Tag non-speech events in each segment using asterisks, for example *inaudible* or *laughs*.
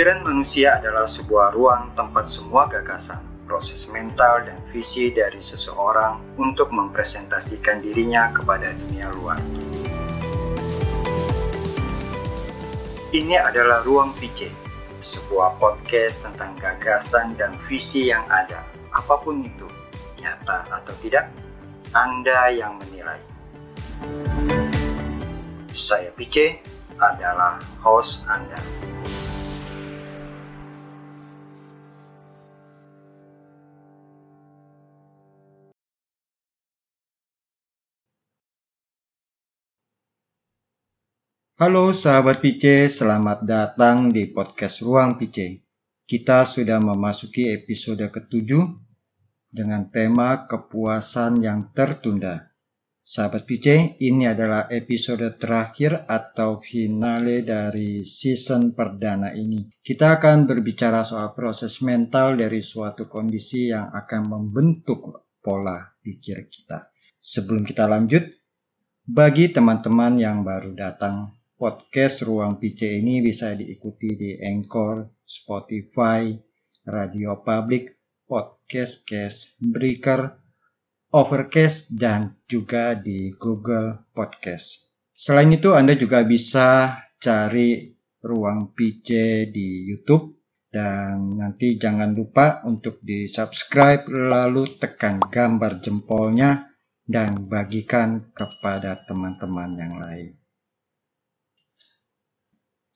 Pikiran manusia adalah sebuah ruang tempat semua gagasan, proses mental, dan visi dari seseorang untuk mempresentasikan dirinya kepada dunia luar. Ini adalah Ruang PJ, sebuah podcast tentang gagasan dan visi yang ada, apa pun itu, nyata atau tidak, Anda yang menilai. Saya PJ adalah host Anda. Halo sahabat PC, selamat datang di podcast Ruang PC. Kita sudah memasuki episode ketujuh dengan tema kepuasan yang tertunda. Sahabat PC, ini adalah episode terakhir atau finale dari season perdana ini. Kita akan berbicara soal proses mental dari suatu kondisi yang akan membentuk pola pikir kita. Sebelum kita lanjut, bagi teman-teman yang baru datang, podcast Ruang PC ini bisa diikuti di Anchor, Spotify, Radio Public, Podcast Cast, Breaker, Overcast, dan juga di Google Podcast. Selain itu, Anda juga bisa cari Ruang PC di YouTube dan nanti jangan lupa untuk di subscribe lalu tekan gambar jempolnya dan bagikan kepada teman-teman yang lain.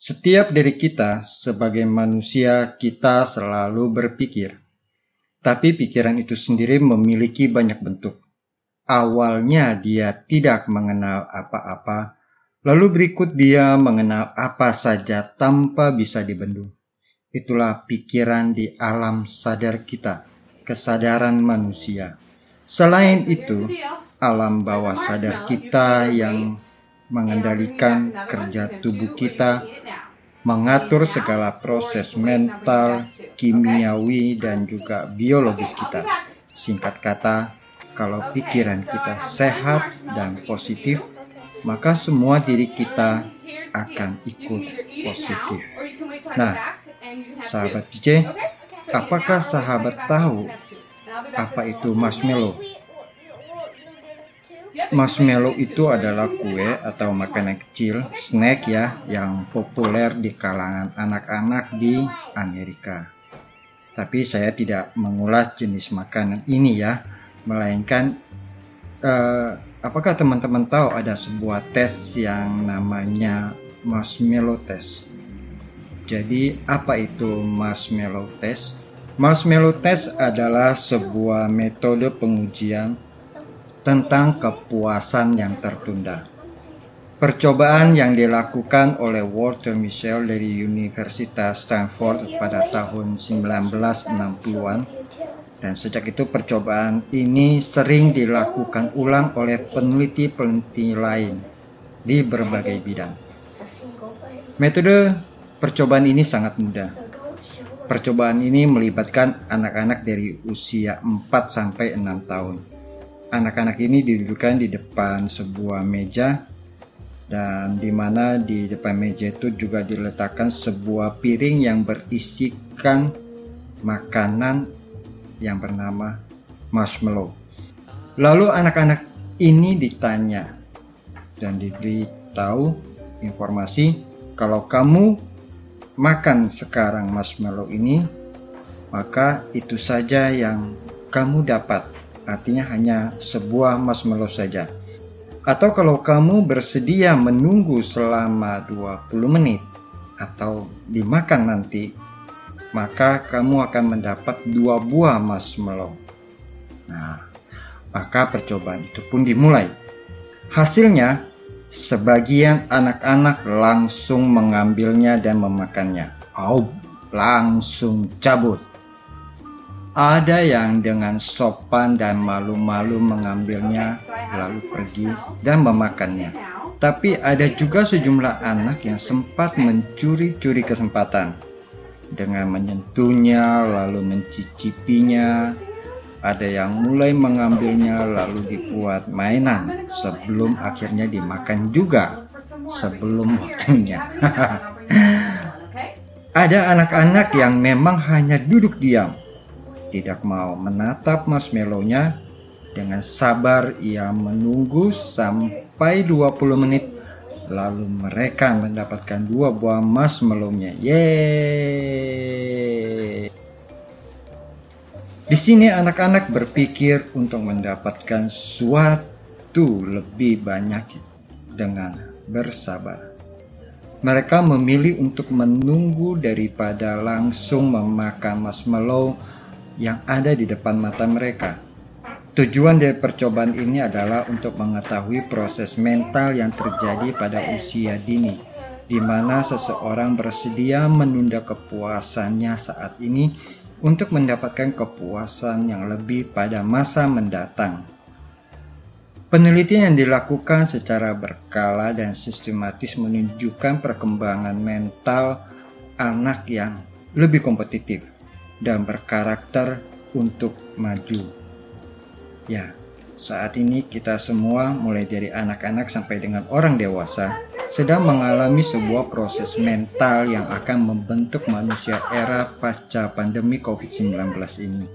Setiap dari kita sebagai manusia kita selalu berpikir. Tapi pikiran itu sendiri memiliki banyak bentuk. Awalnya dia tidak mengenal apa-apa, lalu berikut dia mengenal apa saja tanpa bisa dibendung. Itulah pikiran di alam sadar kita, kesadaran manusia. Selain itu, alam bawah sadar kita yang mengendalikan kerja tubuh kita, mengatur segala proses mental, kimiawi, dan juga biologis kita. Singkat kata, kalau pikiran kita sehat dan positif, maka semua diri kita akan ikut positif. Nah, sahabat DJ, apakah sahabat tahu apa itu marshmallow? Marshmallow itu adalah kue atau makanan kecil, snack ya, yang populer di kalangan anak-anak di Amerika. Tapi saya tidak mengulas jenis makanan ini ya, melainkan uh, apakah teman-teman tahu ada sebuah tes yang namanya marshmallow test? Jadi apa itu marshmallow test? Marshmallow test adalah sebuah metode pengujian tentang kepuasan yang tertunda. Percobaan yang dilakukan oleh Walter Mischel dari Universitas Stanford pada tahun 1960-an dan sejak itu percobaan ini sering dilakukan ulang oleh peneliti-peneliti lain di berbagai bidang. Metode percobaan ini sangat mudah. Percobaan ini melibatkan anak-anak dari usia 4 sampai 6 tahun anak-anak ini didudukkan di depan sebuah meja dan di mana di depan meja itu juga diletakkan sebuah piring yang berisikan makanan yang bernama marshmallow. Lalu anak-anak ini ditanya dan diberitahu informasi kalau kamu makan sekarang marshmallow ini, maka itu saja yang kamu dapat artinya hanya sebuah marshmallow saja. Atau kalau kamu bersedia menunggu selama 20 menit atau dimakan nanti, maka kamu akan mendapat dua buah marshmallow. Nah, maka percobaan itu pun dimulai. Hasilnya, sebagian anak-anak langsung mengambilnya dan memakannya. Oh, langsung cabut. Ada yang dengan sopan dan malu-malu mengambilnya, lalu pergi dan memakannya. Tapi ada juga sejumlah anak yang sempat mencuri-curi kesempatan dengan menyentuhnya, lalu mencicipinya. Ada yang mulai mengambilnya, lalu dibuat mainan sebelum akhirnya dimakan juga sebelum waktunya. *laughs* Ada anak-anak yang memang hanya duduk diam, tidak mau menatap marshmallow-nya. Dengan sabar ia menunggu sampai 20 menit lalu mereka mendapatkan dua buah marshmallow-nya. Yeay! Di sini anak-anak berpikir untuk mendapatkan suatu lebih banyak dengan bersabar. Mereka memilih untuk menunggu daripada langsung memakan marshmallow yang ada di depan mata mereka. Tujuan dari percobaan ini adalah untuk mengetahui proses mental yang terjadi pada usia dini, di mana seseorang bersedia menunda kepuasannya saat ini untuk mendapatkan kepuasan yang lebih pada masa mendatang. Penelitian yang dilakukan secara berkala dan sistematis menunjukkan perkembangan mental anak yang lebih kompetitif dan berkarakter untuk maju. Ya, saat ini kita semua mulai dari anak-anak sampai dengan orang dewasa sedang mengalami sebuah proses mental yang akan membentuk manusia era pasca pandemi COVID-19 ini.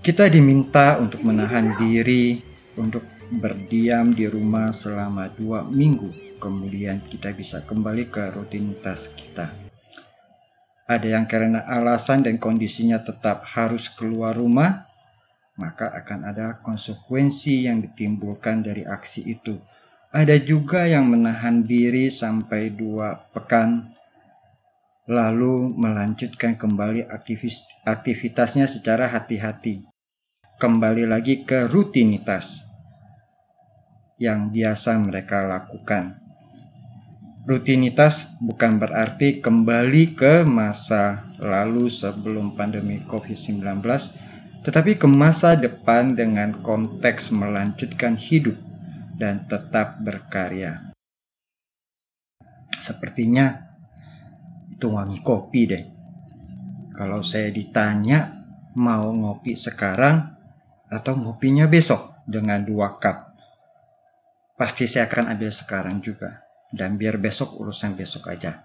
Kita diminta untuk menahan diri untuk berdiam di rumah selama dua minggu. Kemudian kita bisa kembali ke rutinitas kita. Ada yang karena alasan dan kondisinya tetap harus keluar rumah, maka akan ada konsekuensi yang ditimbulkan dari aksi itu. Ada juga yang menahan diri sampai dua pekan, lalu melanjutkan kembali aktivis, aktivitasnya secara hati-hati. Kembali lagi ke rutinitas yang biasa mereka lakukan. Rutinitas bukan berarti kembali ke masa lalu sebelum pandemi COVID-19, tetapi ke masa depan dengan konteks melanjutkan hidup dan tetap berkarya. Sepertinya itu wangi kopi deh. Kalau saya ditanya mau ngopi sekarang atau ngopinya besok dengan dua cup pasti saya akan ambil sekarang juga. Dan biar besok urusan besok aja.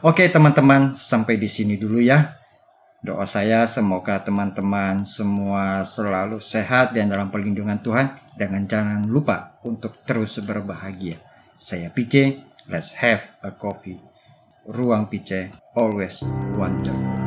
Oke teman-teman, sampai di sini dulu ya. Doa saya semoga teman-teman semua selalu sehat dan dalam perlindungan Tuhan. Dan jangan lupa untuk terus berbahagia. Saya PJ, let's have a coffee. Ruang PJ, always wonder.